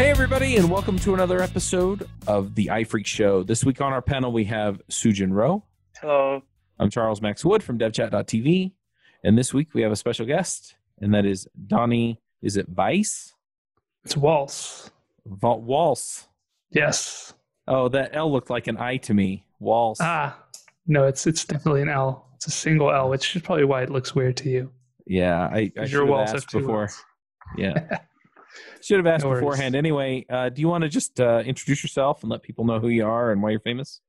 Hey, everybody, and welcome to another episode of the iPhreaks Show. This week on our panel, we have Soojin Ro. Hello. I'm Charles Max Wood from DevChat.tv. And this week, we have a special guest, and that is Donny. Is it Vice? It's Waltz. Va- Waltz. Yes. Oh, that L looked like an I to me. Waltz. Ah, no, it's it's definitely an L. It's a single L, which is probably why it looks weird to you. Yeah, I, I 'Cause should your have asked before. Ls. Yeah. Should have asked No beforehand. Anyway, uh, do you want to just uh, introduce yourself and let people know who you are and why you're famous?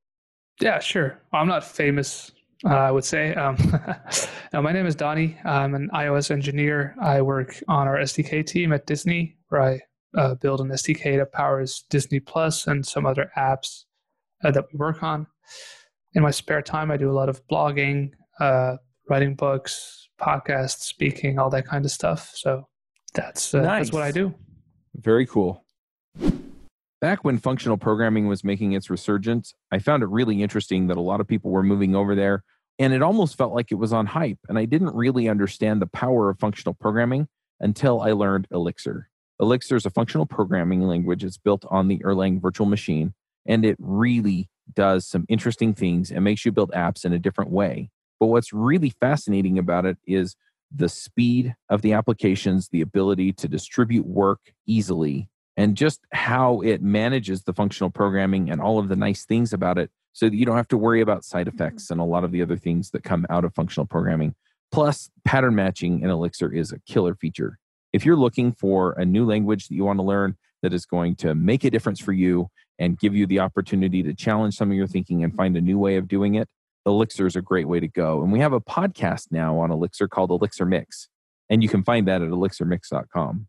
Yeah, sure. Well, I'm not famous, uh, I would say. Um, now, my name is Donny. I'm an iOS engineer. I work on our SDK team at Disney, where I uh, build an SDK that powers Disney Plus and some other apps uh, that we work on. In my spare time, I do a lot of blogging, uh, writing books, podcasts, speaking, all that kind of stuff. So that's uh, that's what I do. Very cool. Back when functional programming was making its resurgence, I found it really interesting that a lot of people were moving over there, and it almost felt like it was on hype. And I didn't really understand the power of functional programming until I learned Elixir. Elixir is a functional programming language. It's built on the Erlang virtual machine, and it really does some interesting things and makes you build apps in a different way. But what's really fascinating about it is the speed of the applications, the ability to distribute work easily, and just how it manages the functional programming and all of the nice things about it so that you don't have to worry about side mm-hmm. effects and a lot of the other things that come out of functional programming. Plus, pattern matching in Elixir is a killer feature. If you're looking for a new language that you want to learn that is going to make a difference for you and give you the opportunity to challenge some of your thinking and find a new way of doing it, Elixir is a great way to go. And we have a podcast now on Elixir called Elixir Mix, and you can find that at elixirmix.com.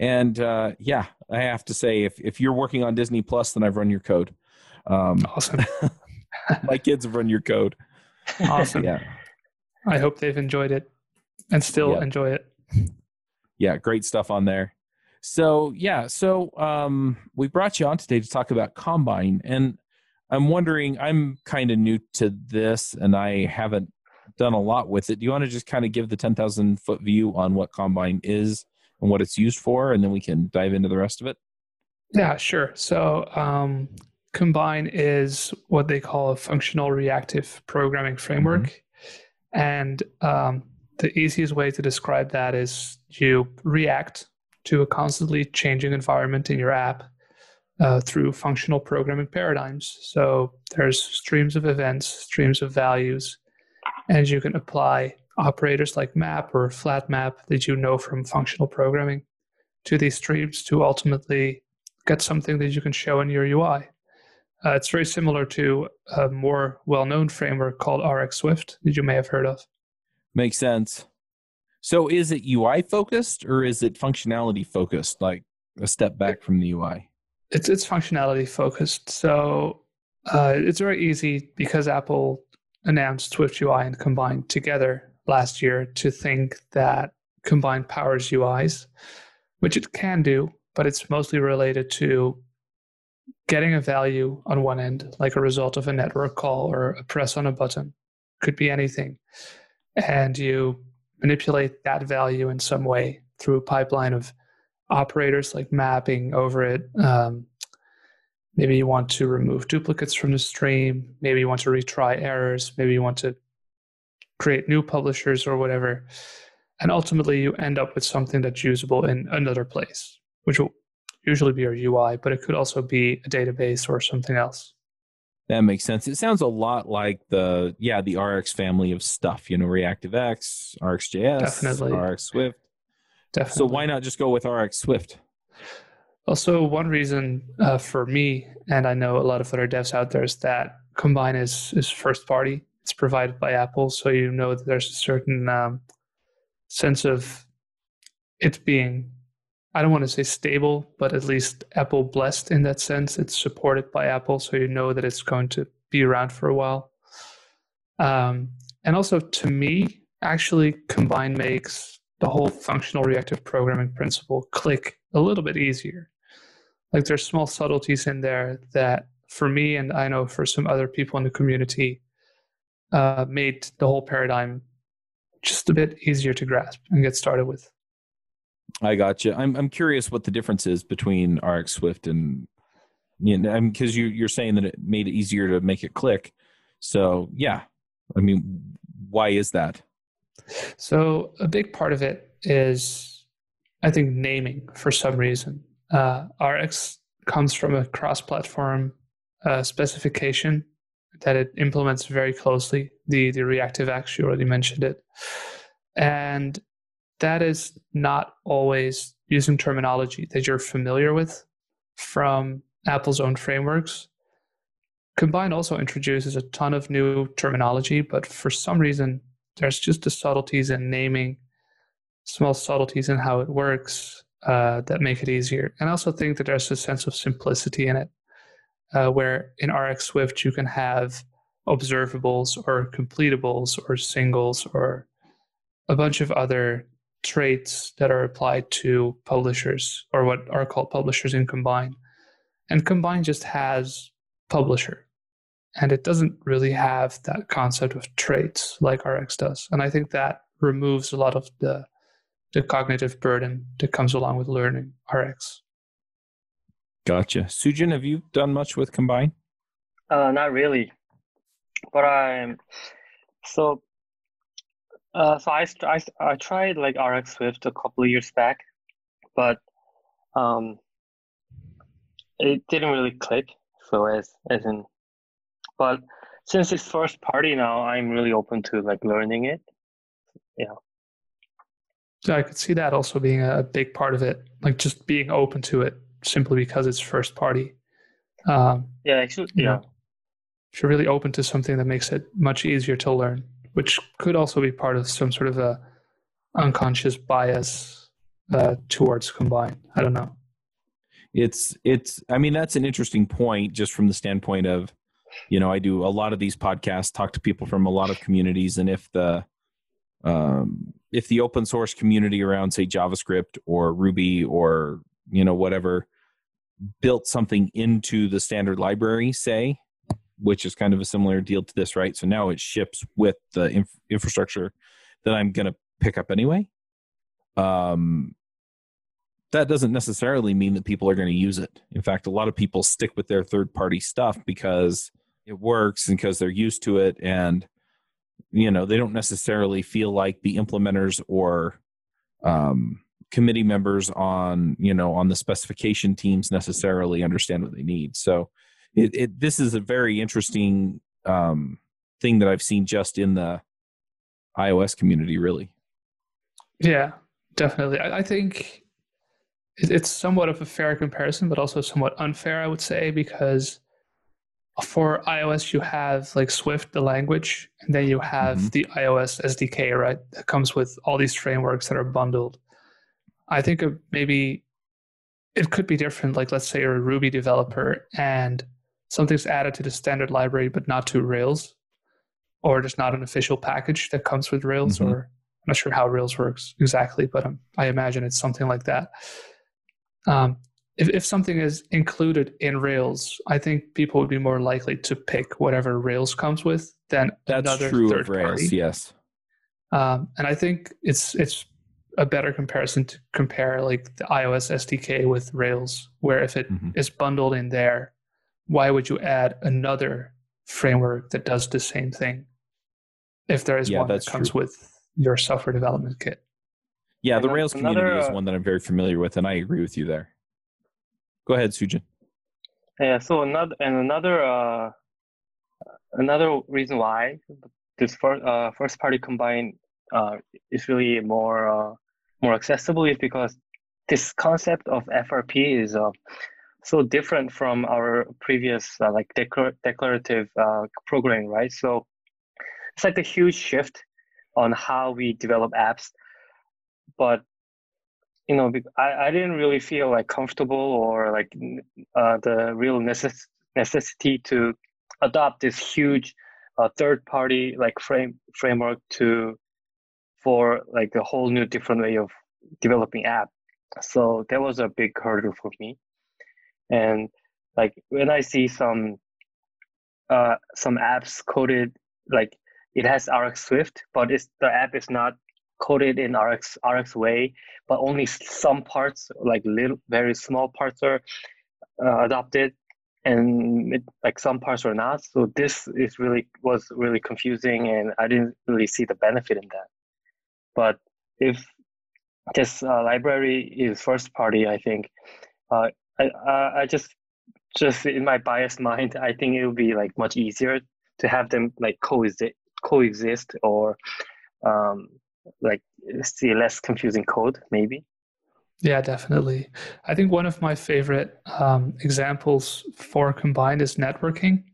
And uh, yeah, I have to say, if, if you're working on Disney Plus, then I've run your code. Um, Awesome. my kids have run your code. Awesome. Yeah. I hope they've enjoyed it and still Yeah. enjoy it. yeah great stuff on there so yeah so um we brought you on today to talk about combine and i'm wondering i'm kind of new to this and i haven't done a lot with it do you want to just kind of give the 10000 foot view on what combine is and what it's used for and then we can dive into the rest of it Yeah, sure. So, um, Combine is what they call a functional reactive programming framework. And um, the easiest way to describe that is you react to a constantly changing environment in your app uh, through functional programming paradigms. So, there's streams of events, streams of values, and you can apply operators like map or flat map that you know from functional programming to these streams to ultimately get something that you can show in your UI. Uh, it's very similar to a more well-known framework called RX Swift that you may have heard of. makes sense so is it ui focused or is it functionality focused like a step back from the ui It's it's functionality focused, so uh, it's very easy because Apple announced Swift UI and Combine together last year to think that Combine powers UIs, which it can do, but it's mostly related to getting a value on one end, like a result of a network call or a press on a button, could be anything, and you manipulate that value in some way through a pipeline of operators like mapping over it. Um, maybe you want to remove duplicates from the stream. Maybe you want to retry errors. Maybe you want to create new publishers or whatever. And ultimately, you end up with something that's usable in another place, which will usually be your UI, but it could also be a database or something else. That makes sense. It sounds a lot like the yeah the RX family of stuff. You know, ReactiveX, RxJS, Definitely. RX Swift. Definitely. So why not just go with RX Swift? Also, one reason uh, for me, and I know a lot of other devs out there, is that Combine is, is first party. It's provided by Apple, so you know that there's a certain um, sense of it being, I don't want to say stable, but at least Apple blessed in that sense. It's supported by Apple, so you know that it's going to be around for a while. Um, and also, to me, actually, Combine makes the whole functional reactive programming principle click a little bit easier. Like there's small subtleties in there that for me and I know for some other people in the community uh, made the whole paradigm just a bit easier to grasp and get started with. I got you. I'm I'm curious what the difference is between RX Swift and you know, because you you're saying that it made it easier to make it click. So yeah, I mean, why is that? So a big part of it is, I think, naming for some reason. Uh, RX comes from a cross-platform uh, specification that it implements very closely. The the ReactiveX, you already mentioned it, and that is not always using terminology that you're familiar with from Apple's own frameworks. Combine also introduces a ton of new terminology, but for some reason, there's just the subtleties in naming, small subtleties in how it works uh, that make it easier. And I also think that there's a sense of simplicity in it, uh, where in RX Swift you can have observables or completables or singles or a bunch of other traits that are applied to publishers or what are called publishers in Combine. And Combine just has publisher. And it doesn't really have that concept of traits like RX does. And I think that removes a lot of the the cognitive burden that comes along with learning RX. Gotcha. Soojin, have you done much with Combine? Uh, not really, but I'm so. Uh, so I, I I tried like RX Swift a couple of years back, but um, it didn't really click. So as as in, but since it's first party now, I'm really open to like learning it. Yeah. So I could see that also being a big part of it, like just being open to it simply because it's first party. Um, yeah, actually, yeah. Know, if you're really open to something that makes it much easier to learn, which could also be part of some sort of a unconscious bias uh, towards combine. I don't know it's it's i mean that's an interesting point just from the standpoint of you know i do a lot of these podcasts talk to people from a lot of communities and if the um, if the open source community around say javascript or ruby or you know whatever built something into the standard library say which is kind of a similar deal to this right so now it ships with the inf- infrastructure that i'm going to pick up anyway um that doesn't necessarily mean that people are going to use it. In fact, a lot of people stick with their third party stuff because it works because they're used to it and you know, they don't necessarily feel like the implementers or um, committee members on, you know, on the specification teams necessarily understand what they need. So it, it this is a very interesting um, thing that I've seen just in the iOS community really. Yeah, definitely. I, I think it's somewhat of a fair comparison, but also somewhat unfair, I would say, because for iOS you have like Swift, the language, and then you have mm-hmm. the iOS SDK, right? That comes with all these frameworks that are bundled. I think maybe it could be different. Like let's say you're a Ruby developer and something's added to the standard library, but not to Rails, or there's not an official package that comes with Rails, mm-hmm. or I'm not sure how Rails works exactly, but um, I imagine it's something like that um, if, if something is included in Rails, I think people would be more likely to pick whatever Rails comes with than That's another true third of Rails, party. Yes, um, and I think it's it's a better comparison to compare like the iOS SDK with Rails, where if it mm-hmm. is bundled in there, why would you add another framework that does the same thing? If there is yeah, one that comes true. with your software development kit. Yeah, the Rails another, community is uh, one that I'm very familiar with, and I agree with you there. Go ahead, Sujin. Yeah. So another and another uh, another reason why this first uh, first party combined uh, is really more uh, more accessible is because this concept of FRP is uh, so different from our previous uh, like declar- declarative uh, programming, right? So it's like a huge shift on how we develop apps but you know I, I didn't really feel like comfortable or like uh, the real necess- necessity to adopt this huge uh, third party like frame framework to for like a whole new different way of developing app. So that was a big hurdle for me. And like when i see some uh some apps coded like it has rx swift but it's the app is not coded in RX RX way, but only some parts, like little very small parts, are uh, adopted, and it, like some parts are not. So this is really was really confusing, and I didn't really see the benefit in that. But if this uh, library is first party, I think uh, I I just just in my biased mind, I think it would be like much easier to have them like coexist coexist or um, like see less confusing code maybe? Yeah definitely. I think one of my favorite um, examples for Combine is networking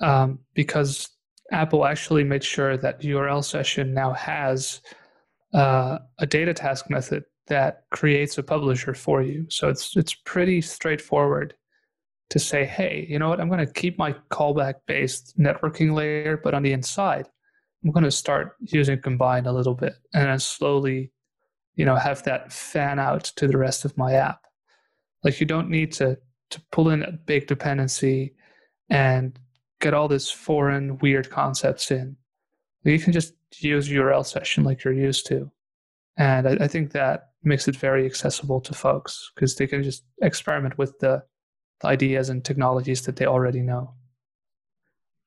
um, because apple actually made sure that url session now has uh, a data task method that creates a publisher for you. So it's it's pretty straightforward to say hey you know what? I'm going to keep my callback based networking layer but on the inside I'm going to start using Combine a little bit and then slowly, you know, have that fan out to the rest of my app. Like you don't need to to pull in a big dependency and get all this foreign weird concepts in. You can just use URL session like you're used to. And I, I think that makes it very accessible to folks because they can just experiment with the, the ideas and technologies that they already know.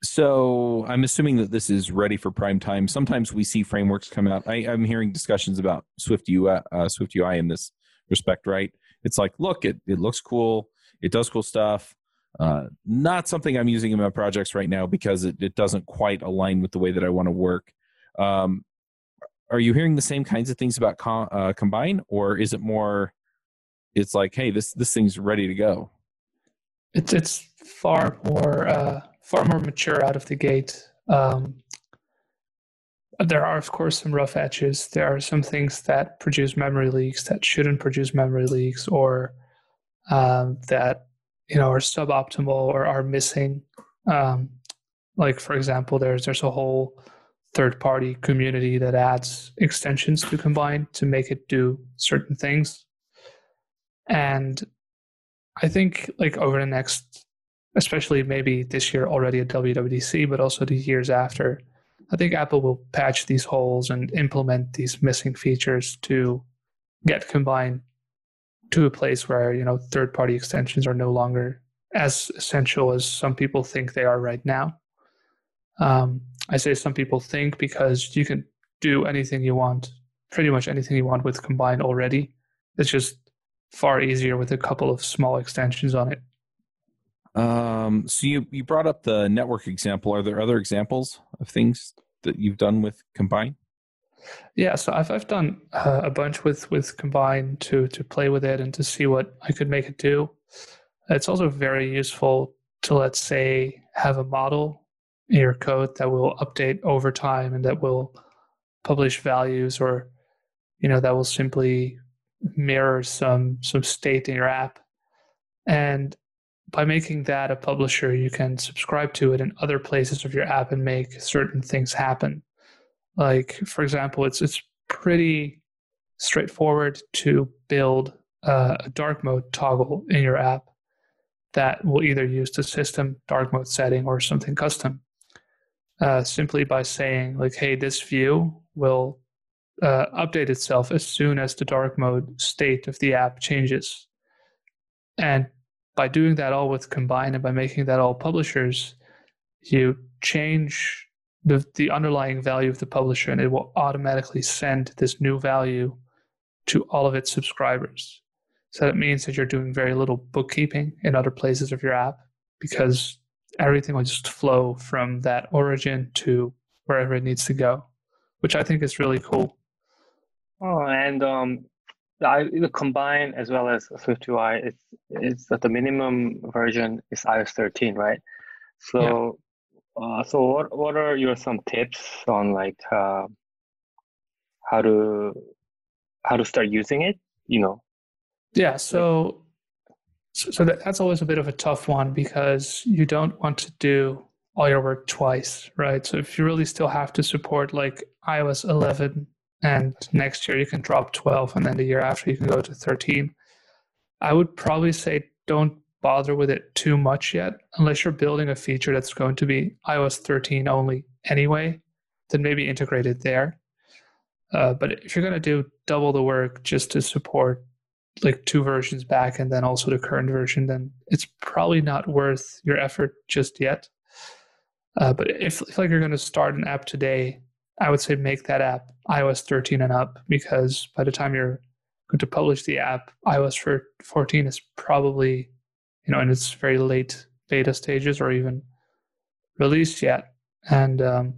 So I'm assuming that this is ready for prime time. Sometimes we see frameworks come out. I, am hearing discussions about Swift UI, uh, Swift UI in this respect, right? It's like, look, it, it looks cool. It does cool stuff. Uh, not something I'm using in my projects right now because it, it doesn't quite align with the way that I want to work. Um, are you hearing the same kinds of things about com- uh, Combine, or is it more? It's like, hey, this this thing's ready to go. It's it's far more uh, far more mature out of the gate. Um, there are, of course, some rough edges. There are some things that produce memory leaks that shouldn't produce memory leaks, or um, that you know are suboptimal or are missing. Um, like, for example, there's there's a whole third-party community that adds extensions to Combine to make it do certain things, and I think like over the next especially maybe this year already at WWDC, but also the years after. I think Apple will patch these holes and implement these missing features to get Combine to a place where you know third-party extensions are no longer as essential as some people think they are right now. Um, I say some people think because you can do anything you want, pretty much anything you want with Combine already. It's just far easier with a couple of small extensions on it. Um, so you you brought up the network example. Are there other examples of things that you've done with Combine? Yeah, so I've I've done uh, a bunch with with Combine to to play with it and to see what I could make it do. It's also very useful to let's say have a model in your code that will update over time and that will publish values or you know that will simply mirror some some state in your app and by making that a publisher, you can subscribe to it in other places of your app and make certain things happen. Like, for example, it's it's pretty straightforward to build uh, a dark mode toggle in your app that will either use the system dark mode setting or something custom. Uh, simply by saying like, "Hey, this view will uh, update itself as soon as the dark mode state of the app changes," and by doing that all with Combine and by making that all publishers, you change the, the underlying value of the publisher and it will automatically send this new value to all of its subscribers. So that means that you're doing very little bookkeeping in other places of your app because everything will just flow from that origin to wherever it needs to go, which I think is really cool. Oh, and um, I the combine as well as SwiftUI, it's it's that the minimum version is iOS 13, right? So, yeah. uh, so what what are your some tips on like uh, how to how to start using it? You know. Yeah. So. So that, that's always a bit of a tough one because you don't want to do all your work twice, right? So if you really still have to support like iOS 11 and next year you can drop 12 and then the year after you can go to 13 i would probably say don't bother with it too much yet. Unless you're building a feature that's going to be ios 13 only anyway then maybe integrate it there. Uh, but if you're going to do double the work just to support like two versions back and then also the current version, then it's probably not worth your effort just yet. Uh, but if, if like you're going to start an app today, I would say make that app iOS 13 and up because by the time you're going to publish the app, iOS 14 is probably you know in its very late beta stages or even released yet. And um,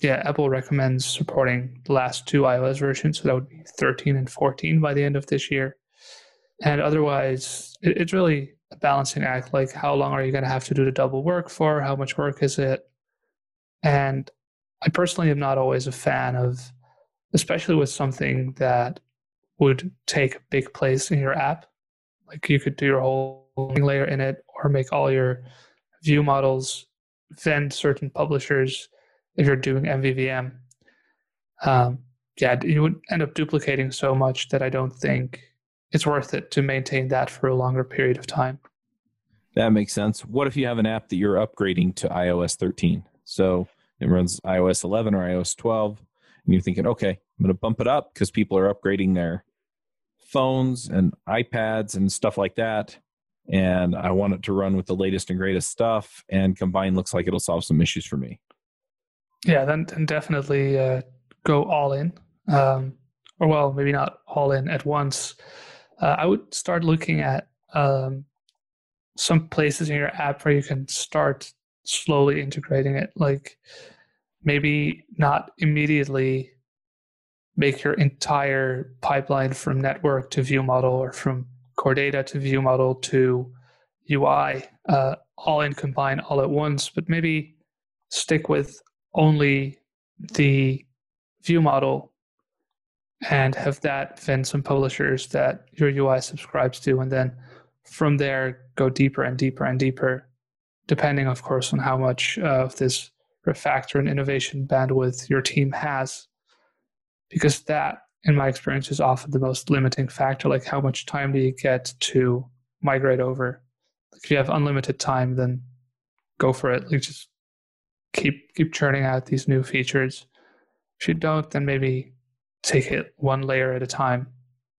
yeah, Apple recommends supporting the last two iOS versions, so that would be 13 and 14 by the end of this year. And otherwise, it, it's really a balancing act. Like, how long are you going to have to do the double work for? How much work is it? And I personally am not always a fan of, especially with something that would take a big place in your app. Like, you could do your whole layer in it or make all your view models then certain publishers if you're doing MVVM. Um, yeah, you would end up duplicating so much that I don't think it's worth it to maintain that for a longer period of time. That makes sense. What if you have an app that you're upgrading to iOS 13? So it runs iOS 11 or iOS 12, and you're thinking, okay, I'm going to bump it up because people are upgrading their phones and iPads and stuff like that. And I want it to run with the latest and greatest stuff. And Combine looks like it'll solve some issues for me. Yeah, then, then definitely uh, go all in. Um, or, well, maybe not all in at once uh, I would start looking at um, some places in your app where you can start slowly integrating it. Like maybe not immediately make your entire pipeline from network to view model or from core data to view model to UI uh, all in combine all at once, but maybe stick with only the view model and have that vend some publishers that your UI subscribes to, and then from there go deeper and deeper and deeper, depending, of course, on how much uh, of this refactor and innovation bandwidth your team has. Because that, in my experience, is often the most limiting factor. Like, how much time do you get to migrate over? If you have unlimited time, then go for it. Like, just keep keep churning out these new features. If you don't, then maybe take it one layer at a time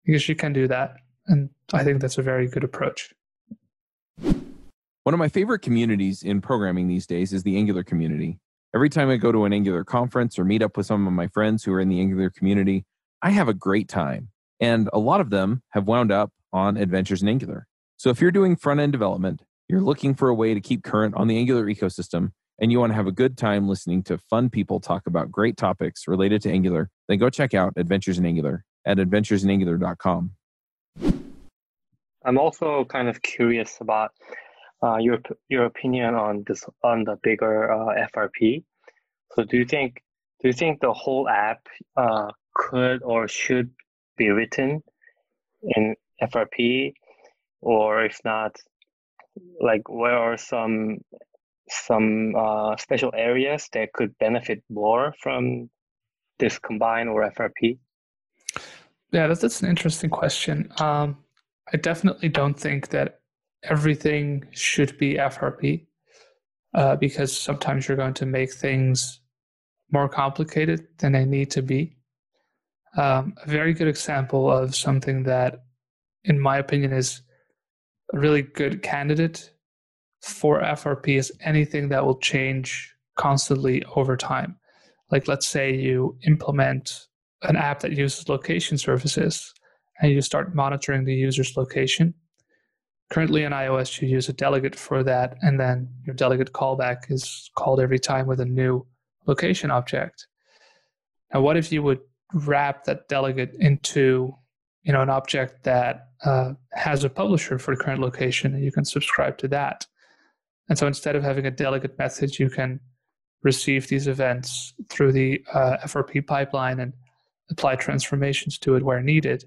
because you can do that. And I think that's a very good approach. One of my favorite communities in programming these days is the Angular community. Every time I go to an Angular conference or meet up with some of my friends who are in the Angular community, I have a great time. And a lot of them have wound up on Adventures in Angular. So if you're doing front end development, you're looking for a way to keep current on the Angular ecosystem, and you want to have a good time listening to fun people talk about great topics related to Angular, then go check out Adventures in Angular at adventuresinangular.com. I'm also kind of curious about uh, your your opinion on this on the bigger uh, FRP. So, do you think do you think the whole app uh, could or should be written in FRP, or if not, like where are some some uh, special areas that could benefit more from this combine or FRP? Yeah, that's, that's an interesting question. Um, I definitely don't think that everything should be FRP uh, because sometimes you're going to make things more complicated than they need to be. Um, a very good example of something that, in my opinion, is a really good candidate for FRP is anything that will change constantly over time. Like, let's say you implement an app that uses location services and you start monitoring the user's location. Currently in iOS, you use a delegate for that, and then your delegate callback is called every time with a new location object. Now, what if you would wrap that delegate into you know an object that uh, has a publisher for the current location, and you can subscribe to that? And so instead of having a delegate method, you can receive these events through the uh, FRP pipeline and apply transformations to it where needed.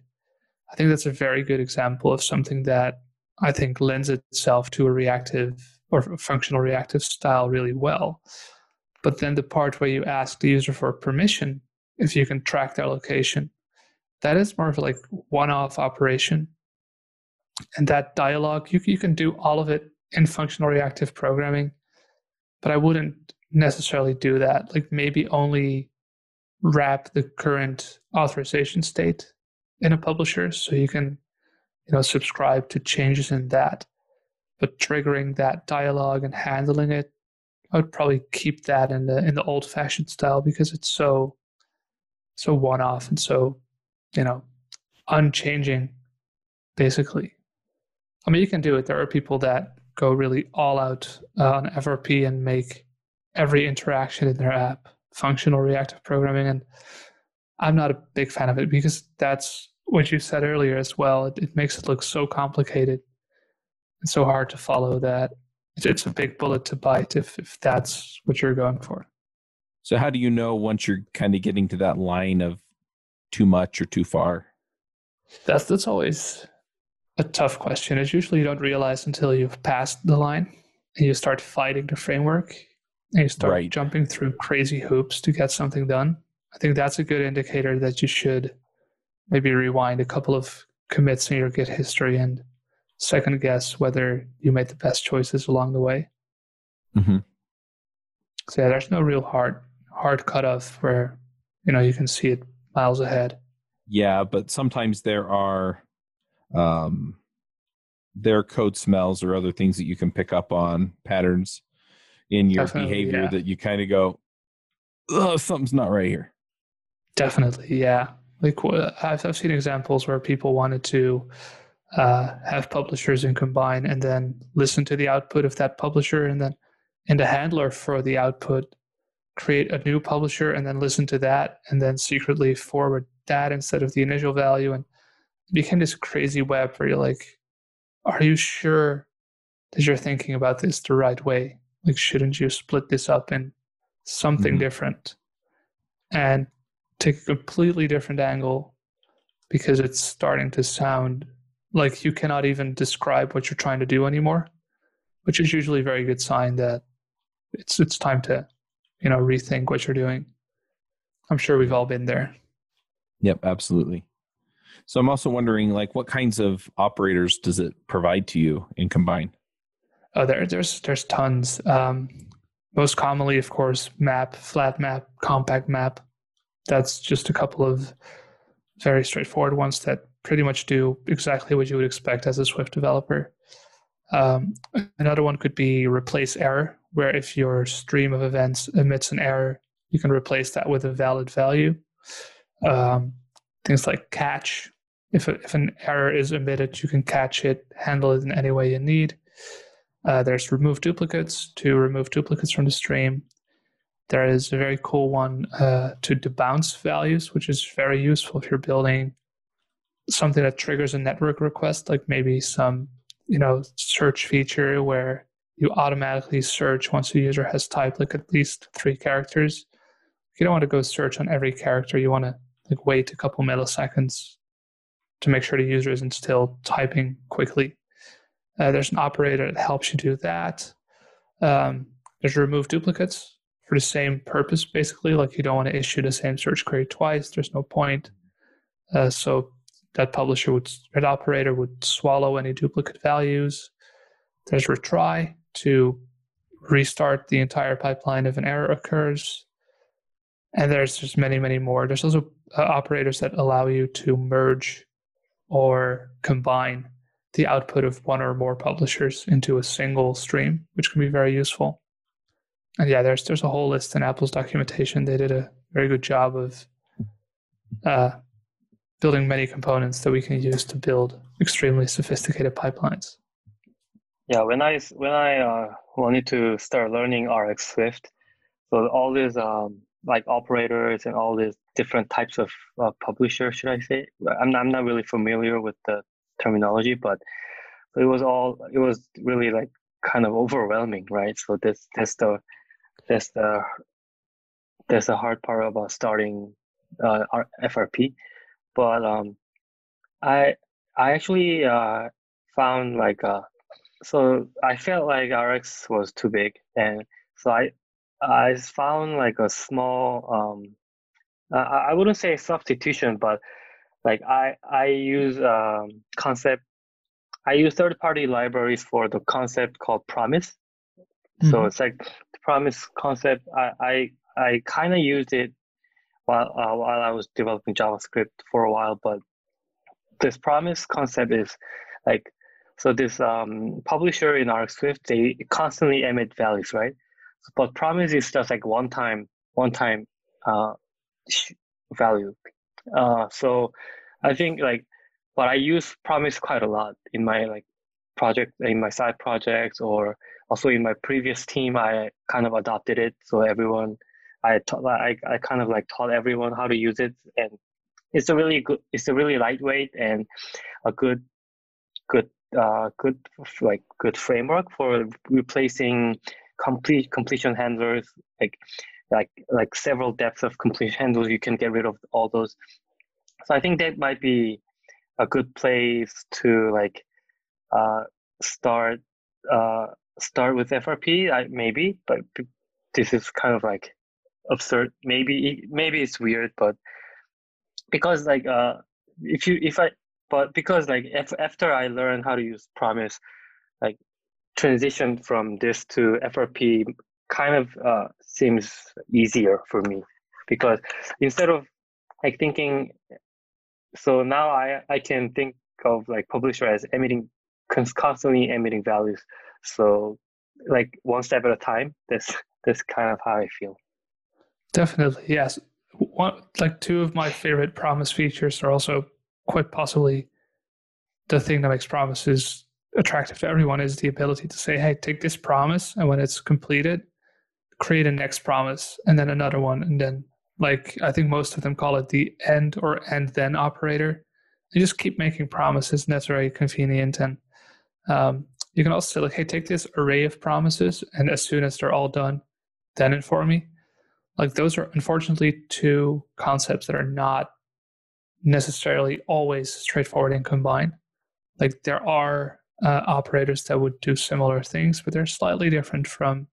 I think that's a very good example of something that I think lends itself to a reactive or functional reactive style really well. But then the part where you ask the user for permission, if you can track their location, that is more of like one-off operation. And that dialogue, you, you can do all of it in functional reactive programming, but I wouldn't necessarily do that. Like maybe only wrap the current authorization state in a publisher so you can you know subscribe to changes in that but triggering that dialogue and handling it i would probably keep that in the in the old fashioned style because it's so so one off and so you know unchanging basically i mean you can do it there are people that go really all out uh, on frp and make every interaction in their app functional reactive programming. And I'm not a big fan of it because that's what you said earlier as well. It, it makes it look so complicated and so hard to follow that it's a big bullet to bite if, if that's what you're going for. So, how do you know once you're kind of getting to that line of too much or too far? That's that's always a tough question. It's usually you don't realize until you've passed the line and you start fighting the framework and you start right. jumping through crazy hoops to get something done, I think that's a good indicator that you should maybe rewind a couple of commits in your Git history and second guess whether you made the best choices along the way. Mm-hmm. So yeah, there's no real hard hard cutoff where you know you can see it miles ahead. Yeah, but sometimes there are um, there are code smells or other things that you can pick up on patterns in your Definitely, behavior yeah. that you kind of go, oh, something's not right here. Definitely, yeah. Like I've I've seen examples where people wanted to uh, have publishers in combine and then listen to the output of that publisher and then in the handler for the output create a new publisher and then listen to that and then secretly forward that instead of the initial value. And it became this crazy web where you're like are you sure that you're thinking about this the right way? Like, shouldn't you split this up in something mm-hmm. different? And take a completely different angle because it's starting to sound like you cannot even describe what you're trying to do anymore, which is usually a very good sign that it's it's time to, you know, rethink what you're doing. I'm sure we've all been there. Yep, absolutely. So I'm also wondering, like, what kinds of operators does it provide to you in Combine? Oh, there, there's there's tons. Um, most commonly, of course, map, flat map, compact map. That's just a couple of very straightforward ones that pretty much do exactly what you would expect as a Swift developer. Um, another one could be replace error, where if your stream of events emits an error, you can replace that with a valid value. Um, things like catch. If, a, if an error is emitted, you can catch it, handle it in any way you need. Uh, there's remove duplicates to remove duplicates from the stream. There is a very cool one uh, to debounce values, which is very useful if you're building something that triggers a network request, like maybe some you know search feature where you automatically search once a user has typed like at least three characters. You don't want to go search on every character. You want to like wait a couple milliseconds to make sure the user isn't still typing quickly. Uh, there's an operator that helps you do that. Um, there's remove duplicates for the same purpose, basically. Like you don't want to issue the same search query twice. There's no point. Uh, so that publisher would, that operator would swallow any duplicate values. There's retry to restart the entire pipeline if an error occurs. And there's just many, many more. There's also uh, operators that allow you to merge or combine the output of one or more publishers into a single stream, which can be very useful. And yeah, there's there's a whole list in Apple's documentation. They did a very good job of uh, building many components that we can use to build extremely sophisticated pipelines. Yeah, when I when I uh, wanted to start learning RX Swift, so all these um, like operators and all these different types of uh, publishers, should I say? I'm not, I'm not really familiar with the terminology, but it was all it was really like kind of overwhelming, right? So this this the that's the that's the hard part about starting uh, FRP, but um, I I actually uh, found like uh, so I felt like RX was too big, and so I I found like a small um, I wouldn't say substitution, but like I I use um, concept. I use third party libraries for the concept called Promise. Mm-hmm. So it's like the Promise concept. I I, I kind of used it while uh, while I was developing JavaScript for a while. But this promise concept is like so this um, publisher in Rx Swift they constantly emit values, right? But promise is just like one time one time uh, value. Uh, so I think like, but I use promise quite a lot in my like project in my side projects or also in my previous team. I kind of adopted it, so everyone I taught I, I kind of like taught everyone how to use it, and it's a really good it's a really lightweight and a good good uh, good like good framework for replacing complete completion handlers. Like like like several depths of completion handles you can get rid of all those. So i think that might be a good place to like uh, start uh, start with frp I, maybe but this is kind of like absurd. Maybe maybe it's weird but because like uh if you if i but because like if, after i learned how to use promise like transition from this to frp kind of uh, seems easier for me. Because instead of like thinking so now i i can think of like publisher as emitting constantly emitting values. So like one step at a time that's that's kind of how i feel. Definitely yes. One like two of my favorite promise features are also quite possibly the thing that makes promises attractive to everyone is the ability to say hey take this promise and when it's completed create a next promise and then another one and then like i think most of them call it the end or end then operator. You just keep making promises and that's very convenient and um, you can also say like hey take this array of promises and as soon as they're all done then inform me like those are unfortunately two concepts that are not necessarily always straightforward and combined like there are uh, operators that would do similar things but they're slightly different from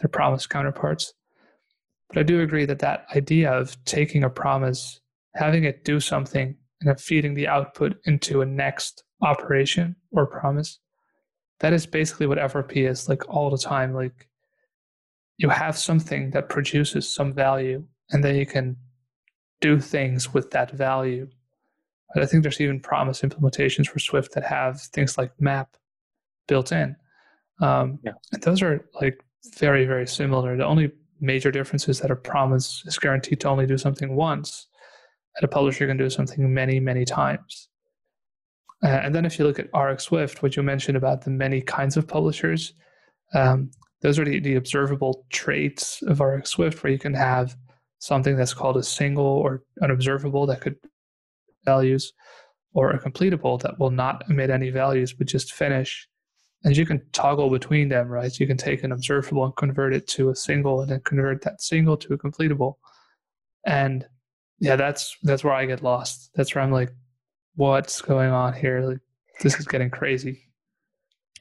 their promise counterparts. But I do agree that that idea of taking a promise, having it do something, and then feeding the output into a next operation or promise, that is basically what FRP is like all the time. Like you have something that produces some value, and then you can do things with that value. But I think there's even promise implementations for Swift that have things like map built in. Um, yeah. And those are like very, very similar. The only major difference is that a promise is guaranteed to only do something once, and a publisher can do something many, many times. Uh, and then if you look at RX Swift, what you mentioned about the many kinds of publishers, um, those are the, the observable traits of RX Swift, where you can have something that's called a single or an observable that could values, or a completable that will not emit any values but just finish and you can toggle between them, right? You can take an observable and convert it to a single, and then convert that single to a completable. And yeah, that's that's where I get lost. That's where I'm like, what's going on here? Like, this is getting crazy.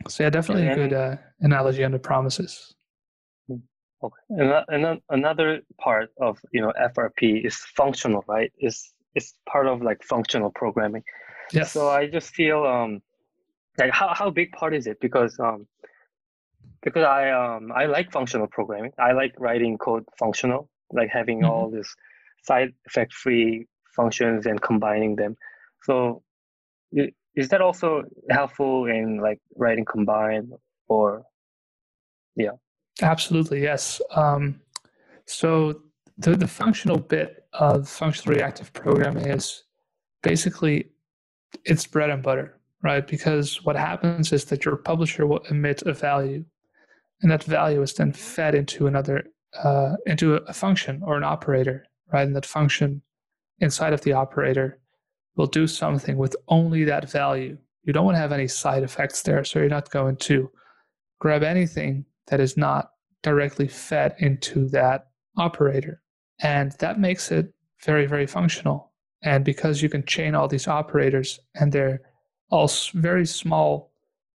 So yeah, definitely a good uh, analogy on the promises. Okay, and, and another part of you know FRP is functional, right? Is it's part of like functional programming. Yes. So I just feel um like how, how big part is it because um because i um i like functional programming i like writing code functional like having mm-hmm. all this side effect free functions and combining them so is that also helpful in like writing combine or yeah absolutely yes um so the, the functional bit of functional reactive programming is basically it's bread and butter right? Because what happens is that your publisher will emit a value, and that value is then fed into another uh, into a function or an operator, right? And that function inside of the operator will do something with only that value. You don't want to have any side effects there, so you're not going to grab anything that is not directly fed into that operator. And that makes it very, very functional. And because you can chain all these operators and they're all very small,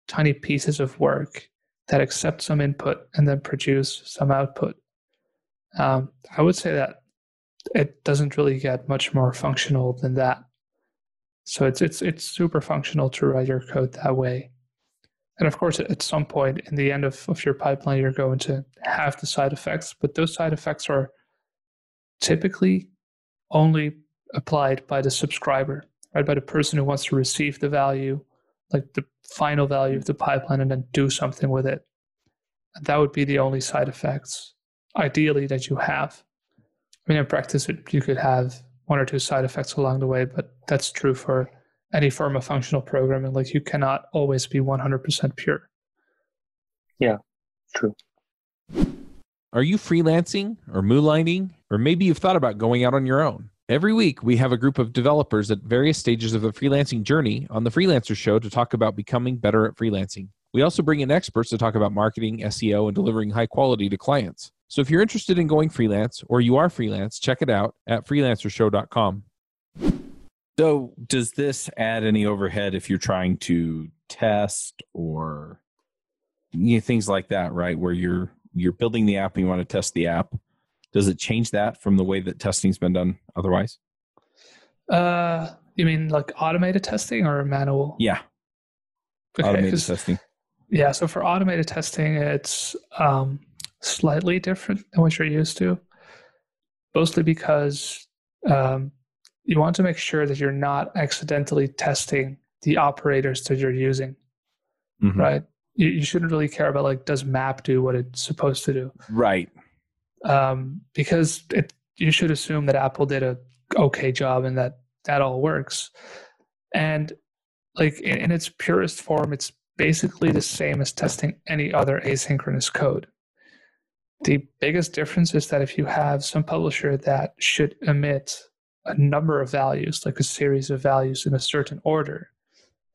tiny pieces of work that accept some input and then produce some output. Um, I would say that it doesn't really get much more functional than that. So it's it's it's super functional to write your code that way. And of course, at some point in the end of, of your pipeline, you're going to have the side effects, but those side effects are typically only applied by the subscriber, right? By the person who wants to receive the value, like the final value of the pipeline, and then do something with it. And that would be the only side effects, ideally, that you have. I mean, in practice, it, you could have one or two side effects along the way, but that's true for any form of functional programming. Like you cannot always be 100% pure. Yeah, true. Are you freelancing or moonlighting? Or maybe you've thought about going out on your own? Every week, we have a group of developers at various stages of the freelancing journey on the Freelancer Show to talk about becoming better at freelancing. We also bring in experts to talk about marketing, SEO, and delivering high quality to clients. So if you're interested in going freelance or you are freelance, check it out at freelancershow.com. So, does this add any overhead if you're trying to test or you know, things like that, right? Where you're you're building the app and you want to test the app. Does it change that from the way that testing's been done otherwise? Uh, you mean like automated testing or manual? Yeah, Okay, automated 'cause- testing. Yeah, so for automated testing, it's um, slightly different than what you're used to, mostly because um, you want to make sure that you're not accidentally testing the operators that you're using, Mhm. right? You, you shouldn't really care about like does map do what it's supposed to do, Right. um, because it you should assume that Apple did a okay job and that that all works, and like in, in its purest form, it's basically the same as testing any other asynchronous code. The biggest difference is that if you have some publisher that should emit a number of values, like a series of values in a certain order,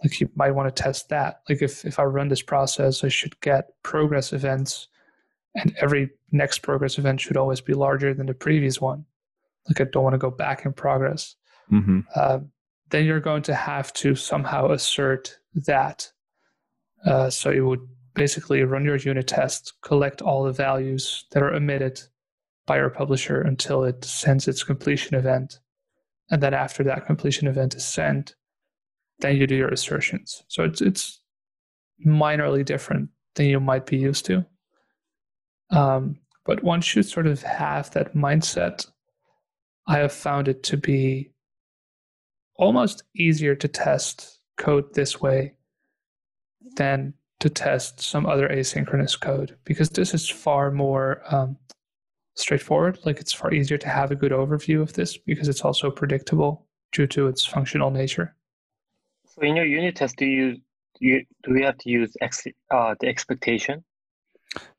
like you might want to test that. Like if, if I run this process, I should get progress events, and every next progress event should always be larger than the previous one. Like I don't want to go back in progress hmm uh, then you're going to have to somehow assert that. Uh, so you would basically run your unit test, collect all the values that are emitted by your publisher until it sends its completion event. And then after that completion event is sent, then you do your assertions. So it's it's minorly different than you might be used to. Um, but once you sort of have that mindset, I have found it to be almost easier to test code this way than to test some other asynchronous code because this is far more um, straightforward. Like it's far easier to have a good overview of this because it's also predictable due to its functional nature. So in your unit test, do you do you do we have to use ex, uh, the expectation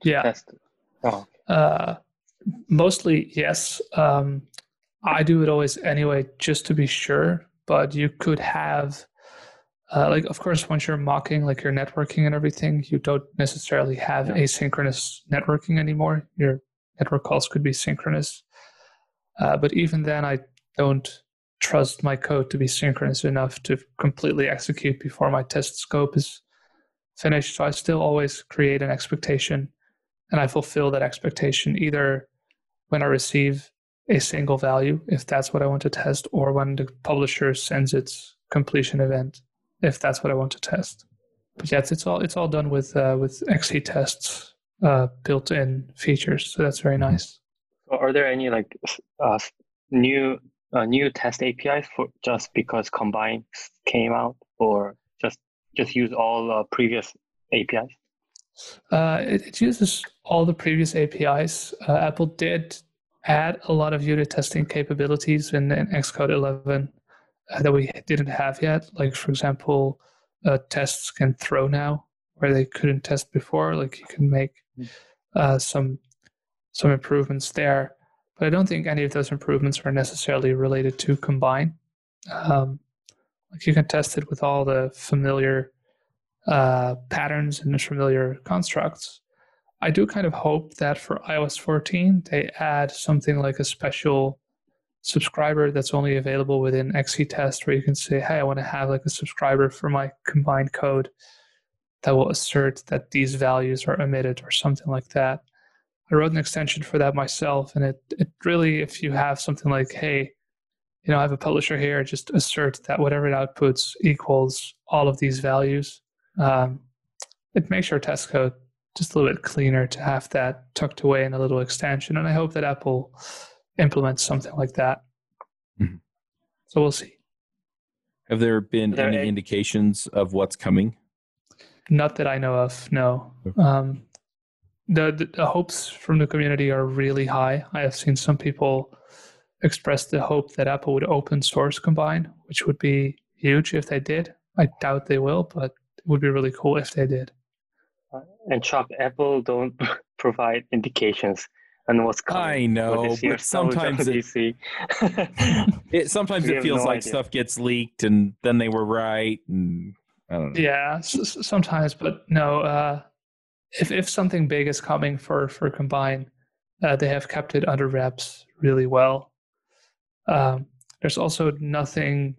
Yeah. test? Oh, Uh, mostly, yes. Um, I do it always anyway, just to be sure. But you could have, uh, like, of course, once you're mocking, like your networking and everything, you don't necessarily have Yeah. asynchronous networking anymore. Your network calls could be synchronous. Uh, but even then, I don't trust my code to be synchronous enough to completely execute before my test scope is finished. So I still always create an expectation and I fulfill that expectation either when I receive a single value, if that's what I want to test, or when the publisher sends its completion event, if that's what I want to test. But yes, it's all it's all done with uh, with XCTest's uh, built-in features, so that's very nice. so are there any like s- uh, new uh, new test APIs for just because Combine came out, or just just use all uh, previous APIs? Uh, it, it uses all the previous APIs. Uh, Apple did add a lot of unit testing capabilities in, in Xcode 11 uh, that we didn't have yet. Like, for example, uh, tests can throw now where they couldn't test before. Like, you can make uh, some some improvements there. But I don't think any of those improvements are necessarily related to Combine. Um, like, you can test it with all the familiar uh, patterns and familiar constructs. I do kind of hope that for iOS 14, they add something like a special subscriber that's only available within XCTest, where you can say, hey, I want to have like a subscriber for my Combine code that will assert that these values are emitted or something like that. I wrote an extension for that myself, and it, it really, if you have something like, hey, you know, I have a publisher here, just assert that whatever it outputs equals all of these values um, it makes your test code just a little bit cleaner to have that tucked away in a little extension. And I hope that Apple implements something like that. Mhm. So we'll see. Have there been There any a- indications of what's coming? Not that I know of. No. Okay. Um, the, the the hopes from the community are really high. I have seen some people express the hope that Apple would open source Combine, which would be huge if they did. I doubt they will, but it would be really cool if they did. And Chuck, Apple don't provide indications on what's coming. I know, but sometimes it, WWDC. it sometimes it feels no like idea. stuff gets leaked and then they were right and I don't know. Yeah, s- s- sometimes, but no. Uh, if if something big is coming for for Combine, uh, they have kept it under wraps really well. Um, there's also nothing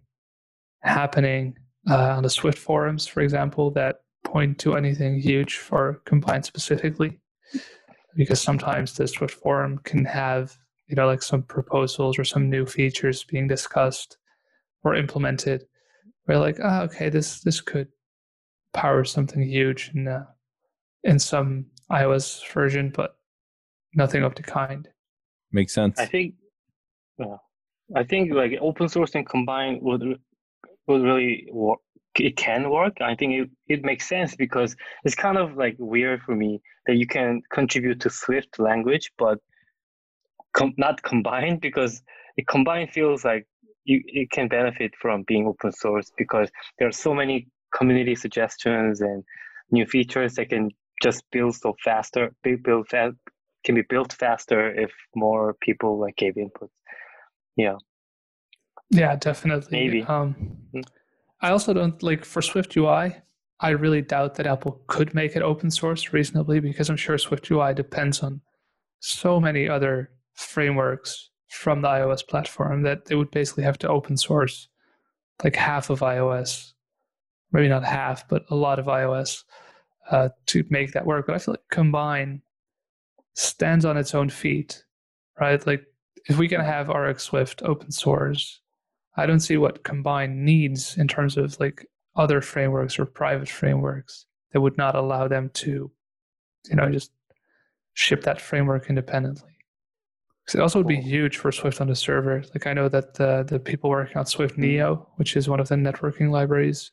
happening uh, on the Swift forums, for example, that point to anything huge for Combine specifically, because sometimes the Swift forum can have you know like some proposals or some new features being discussed or implemented we're like, oh, okay, this this could power something huge in uh, in some iOS version, but nothing of the kind. Makes sense. I think, yeah, I think like open source and combine would would really work. It can work. I think it, it makes sense because it's kind of like weird for me that you can contribute to Swift language, but com- not combine because it combine feels like you it can benefit from being open source because there are so many community suggestions and new features that can just build so faster, be built fast, can be built faster if more people like gave input. Yeah, Yeah, definitely. Maybe. Um, Mm. I also don't like for SwiftUI. I really doubt that Apple could make it open source reasonably because I'm sure SwiftUI depends on so many other frameworks from the iOS platform that they would basically have to open source like half of iOS, maybe not half, but a lot of iOS uh, to make that work. But I feel like Combine stands on its own feet, right? Like if we can have RxSwift open source, I don't see what Combine needs in terms of like other frameworks or private frameworks that would not allow them to, you know, just ship that framework independently. 'Cause it also would be huge for Swift on the server. Like I know that the the people working on SwiftNIO, which is one of the networking libraries,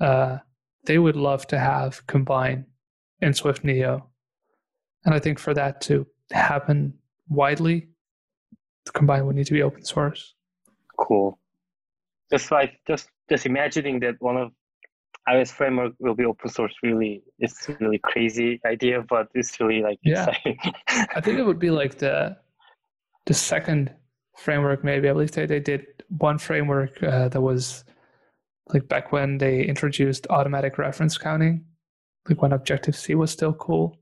uh, they would love to have Combine in SwiftNIO. And I think for that to happen widely, the Combine would need to be open source. Cool. Just like just just imagining that one of iOS framework will be open source really it's really crazy idea, but it's really like Yeah. exciting. I think it would be like the the second framework. Maybe I believe they they did one framework uh, that was like back when they introduced automatic reference counting, like when Objective C was still cool.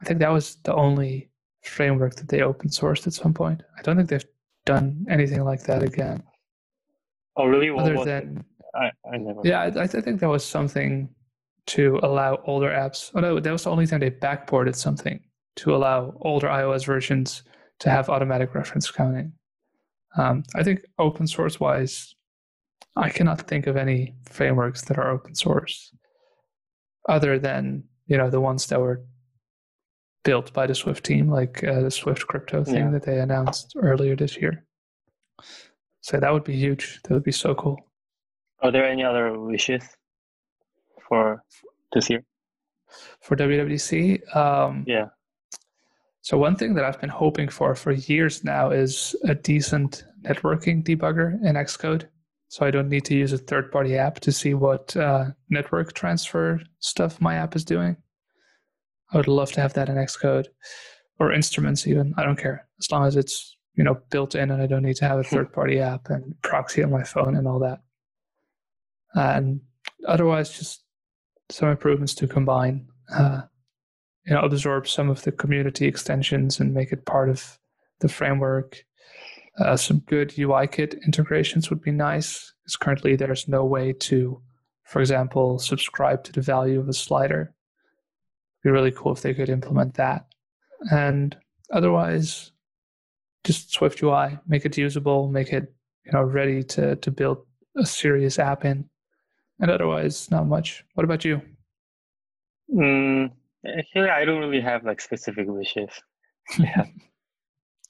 I think that was the only framework that they open sourced at some point. I don't think they've done anything like that again, oh really? Other than I, I never yeah. I, I think that was something to allow older apps. Oh no, that was the only time they backported something to allow older iOS versions to have automatic reference counting. Um, I think open source wise, I cannot think of any frameworks that are open source other than you know the ones that were built by the Swift team, like uh, the Swift crypto thing Yeah. that they announced earlier this year. So that would be huge. That would be so cool. Are there any other wishes for this year? For WWDC, um, Yeah. So one thing that I've been hoping for for years now is a decent networking debugger in Xcode. So I don't need to use a third-party app to see what uh, network transfer stuff my app is doing. I would love to have that in Xcode or instruments even. I don't care as long as it's you know built in and I don't need to have a third-party app and proxy on my phone and all that. And otherwise, just some improvements to combine. Uh, you know absorb some of the community extensions and make it part of the framework uh, some good UIKit integrations would be nice because currently there's no way to for example subscribe to the value of a slider be really cool if they could implement that and otherwise just SwiftUI make it usable make it you know ready to to build a serious app in and otherwise not much what about you Mm, actually, I don't really have like specific wishes. Yeah.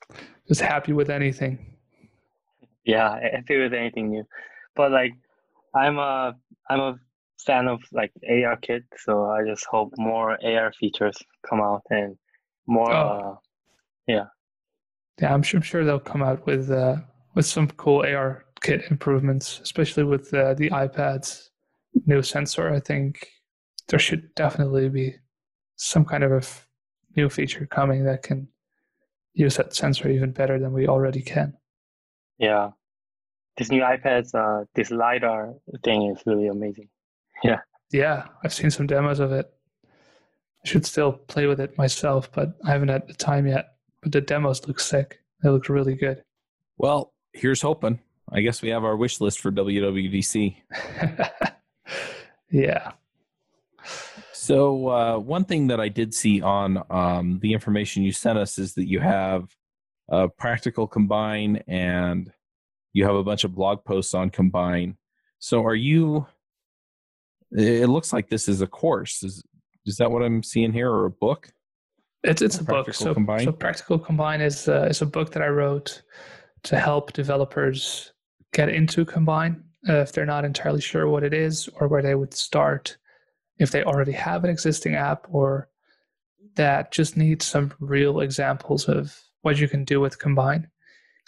just happy with anything yeah, happy with anything new. But like, I'm a I'm a fan of like ARKit, so I just hope more AR features come out and more. Oh. Uh, yeah. Yeah, I'm sure, I'm sure they'll come out with uh, with some cool AR kit improvements, especially with uh, the iPad's new sensor. I think there should definitely be some kind of a f- new feature coming that can use that sensor even better than we already can. Yeah, this new iPad's uh, this lidar thing is really amazing. Yeah. Yeah, I've seen some demos of it. I should still play with it myself, but I haven't had the time yet. But the demos look sick. They look really good. Well, here's hoping. I guess we have our wish list for WWDC. yeah. So uh, one thing that I did see on um, the information you sent us is that you have a practical combine and you have a bunch of blog posts on combine. So are you? It looks like this is a course. Is is that what I'm seeing here, or a book? It's it's a, book. So, combine? so practical combine is uh, is a book that I wrote to help developers get into combine uh, if they're not entirely sure what it is or where they would start if they already have an existing app or that just needs some real examples of what you can do with combine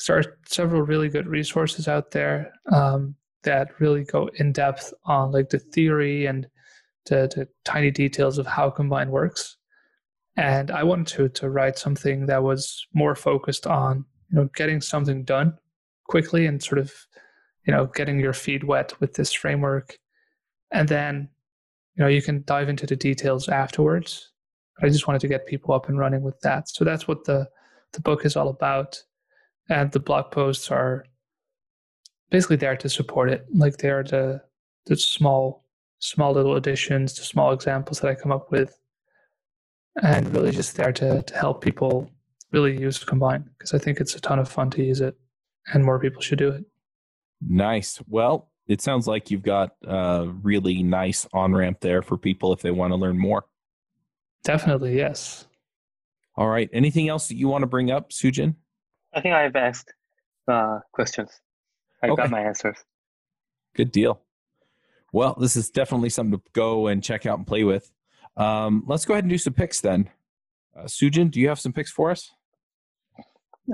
there are several really good resources out there um, that really go in depth on like the theory and the, the tiny details of how combine works. And i wanted to to write something that was more focused on you know getting something done quickly and sort of you know getting your feet wet with this framework. And then you know you can dive into the details afterwards. I just wanted to get people up and running with that. So that's what the the book is all about. And the blog posts are basically there to support it. Like they are the the small small little additions the small examples that i come up with. And really just there to, to help people really use combine because i think it's a ton of fun to use it and more people should do it. Nice. Well it sounds like you've got a really nice on ramp there for people if they want to learn more. Definitely yes. All right. Anything else that you want to bring up Soojin? I think I've asked uh, questions. I okay. got my answers. Good deal. Well, this is definitely something to go and check out and play with. Um, let's go ahead and do some picks then. Uh, Soojin, do you have some picks for us?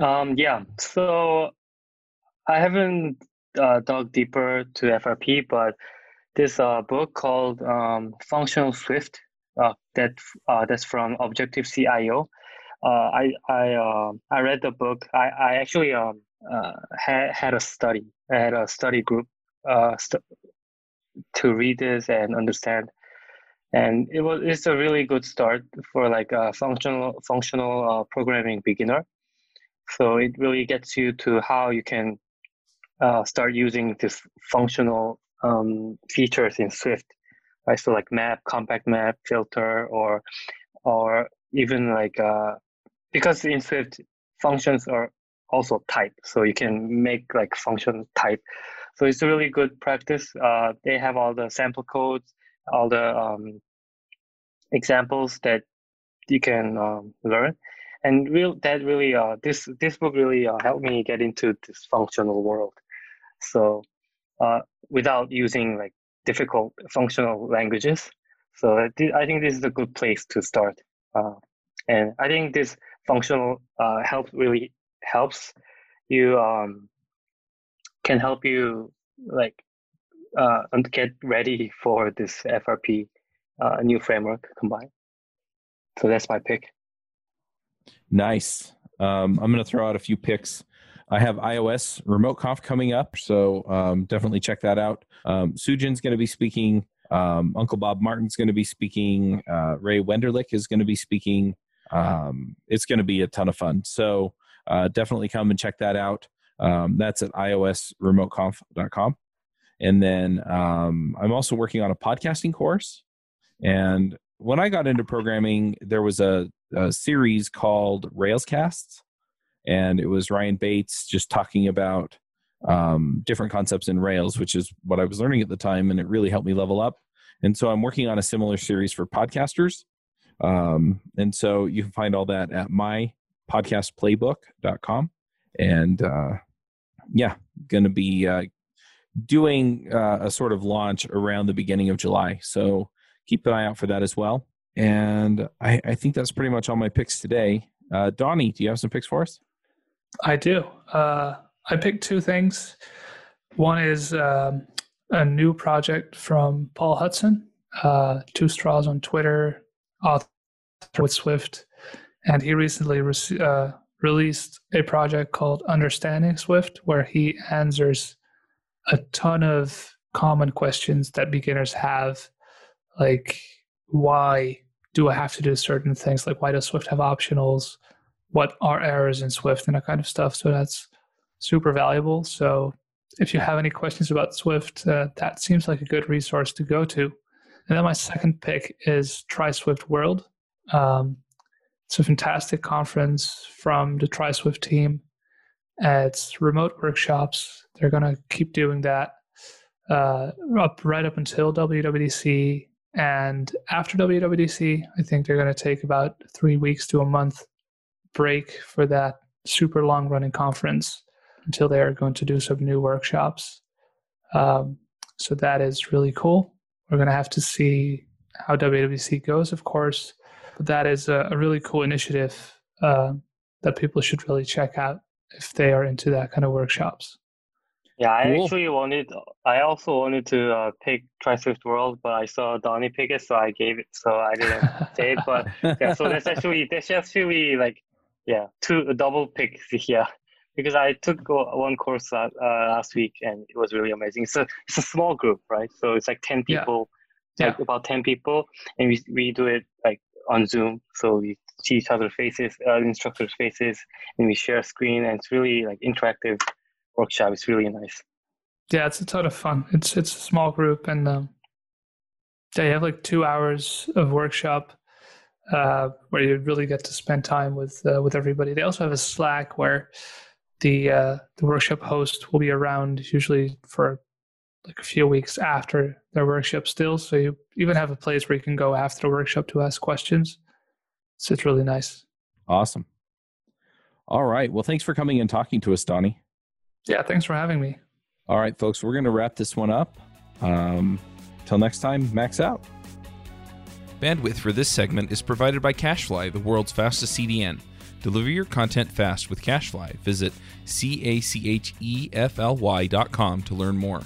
Um, yeah. So I haven't uh, dug deeper to FRP, but this uh, book called um, Functional Swift uh, that uh, that's from objc.io uh, I I uh, I read the book. I I actually um uh, had had a study. Had a study group uh st- to read this and understand. And it was it's a really good start for like a functional functional uh, programming beginner. So it really gets you to how you can uh, start using this functional um, features in Swift, right? So like map, compact map, filter, or or even like uh, because in Swift functions are also type, so you can make like function type. So it's a really good practice. Uh, they have all the sample codes, all the um, examples that you can um, learn, and real that really uh, this this book really uh, helped me get into this functional world. So uh, without using like difficult functional languages, so I think this is a good place to start. Uh, and I think this functional uh, help really helps you um, can help you like uh, get ready for this FRP uh, new framework Combine. So that's my pick. Nice. Um, I'm going to throw out a few picks. I have iOS Remote Conf coming up, so um, definitely check that out. Um, Soojin's going to be speaking. Um, Uncle Bob Martin's going to be speaking. Uh, Ray Wenderlich is going to be speaking um, it's going to be a ton of fun. So uh, definitely come and check that out. Um, that's at iosremoteconf.com. And then um, I'm also working on a podcasting course. And when I got into programming, there was a, a series called Railscasts, and it was Ryan Bates just talking about um, different concepts in Rails, which is what I was learning at the time, and it really helped me level up. And so I'm working on a similar series for podcasters. Um, and so you can find all that at mypodcastplaybook.com. And uh, yeah, going to be uh, doing uh, a sort of launch around the beginning of July. So keep an eye out for that as well. And I, I think that's pretty much all my picks today. Uh, Donny, do you have some picks for us? I do. Uh, I picked two things. One is um, a new project from Paul Hudson, uh, Two Straws on Twitter, author with Swift. And he recently re- uh, released a project called Understanding Swift, where he answers a ton of common questions that beginners have, like why do I have to do certain things? Like why does Swift have optionals? What are errors in Swift and that kind of stuff? So that's super valuable. So if you have any questions about Swift, uh, that seems like a good resource to go to. And then my second pick is Try Swift World. Um, it's a fantastic conference from the Try Swift team. Uh, it's remote workshops. They're going to keep doing that uh, up right up until WWDC. And after WWDC, I think they're going to take about three weeks to a month break for that super long running conference until they are going to do some new workshops. Um, so that is really cool. We're going to have to see how WWDC goes, of course, that is a, a really cool initiative uh, that people should really check out if they are into that kind of workshops. Yeah, I cool. actually wanted. I also wanted to uh, pick Try Swift World, but I saw Donny pick it, so I gave it. So I didn't say it, but yeah. So that's actually that's actually like yeah, two a double pick here because I took one course uh, last week and it was really amazing. It's a it's a small group, right? So it's like ten people, yeah. like yeah. about ten people, and we we do it like on Zoom. So we see each other's faces, uh, instructors' faces, and we share a screen, and it's really like interactive workshop. It's really nice. Yeah, it's a ton of fun. It's it's a small group, and um, they have like two hours of workshop uh, where you really get to spend time with uh, with everybody. They also have a Slack where the uh, the workshop host will be around usually for like a few weeks after their workshop still. So you even have a place where you can go after the workshop to ask questions. So it's really nice. Awesome. All right. Well, thanks for coming and talking to us, Donny. Yeah, thanks for having me. All right, folks, we're going to wrap this one up. Um, till next time, max out. Bandwidth for this segment is provided by CacheFly, the world's fastest CDN. Deliver your content fast with CacheFly. Visit C A C H E F L Y dot com to learn more.